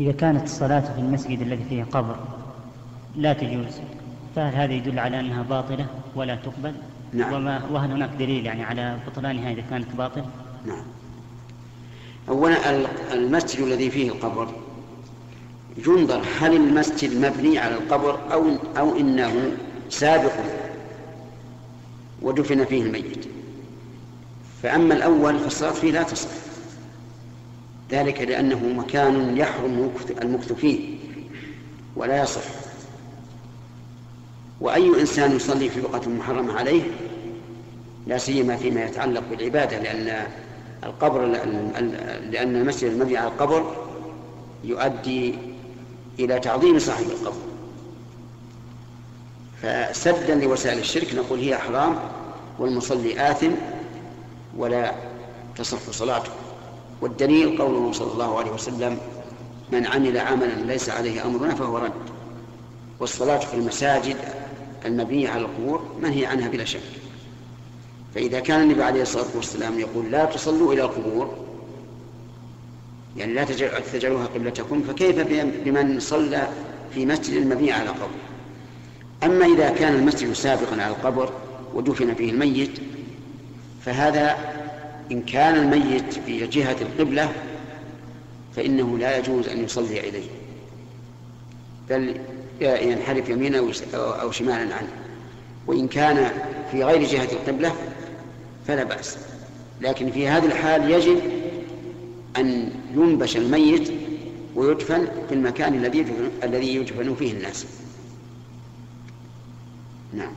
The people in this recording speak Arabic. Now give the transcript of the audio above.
إذا كانت الصلاة في المسجد الذي فيه قبر لا تجوز فهل هذا يدل على أنها باطلة ولا تقبل؟ نعم. وما وهل هناك دليل يعني على بطلانها إذا كانت باطل نعم. أولا المسجد الذي فيه القبر ينظر هل المسجد مبني على القبر أو أو إنه سابق ودفن فيه الميت. فأما الأول فالصلاة فيه لا تصح. ذلك لأنه مكان يحرم المكث فيه ولا يصح. وأي إنسان يصلي في بقعة محرمة عليه لا سيما فيما يتعلق بالعبادة لأن القبر لأن المسجد المبني على القبر يؤدي إلى تعظيم صاحب القبر. فسدا لوسائل الشرك نقول هي حرام والمصلي آثم ولا تصح صلاته. والدليل قوله صلى الله عليه وسلم من عمل عملا ليس عليه أمرنا فهو رد. والصلاة في المساجد المبنية على القبور منهي عنها بلا شك. فإذا كان النبي عليه الصلاة والسلام يقول لا تصلوا إلى القبور يعني لا تجعلوها قبلتكم فكيف بمن صلى في مسجد مبني على قبر؟ أما إذا كان المسجد سابقا على القبر ودفن فيه الميت فهذا إن كان الميت في جهة القبلة فإنه لا يجوز أن يصلي إليه. بل ينحرف يمينا أو شمالا عنه. وإن كان في غير جهة القبلة فلا بأس. لكن في هذه الحال يجب أن ينبش الميت ويدفن في المكان الذي الذي يدفن فيه الناس. نعم.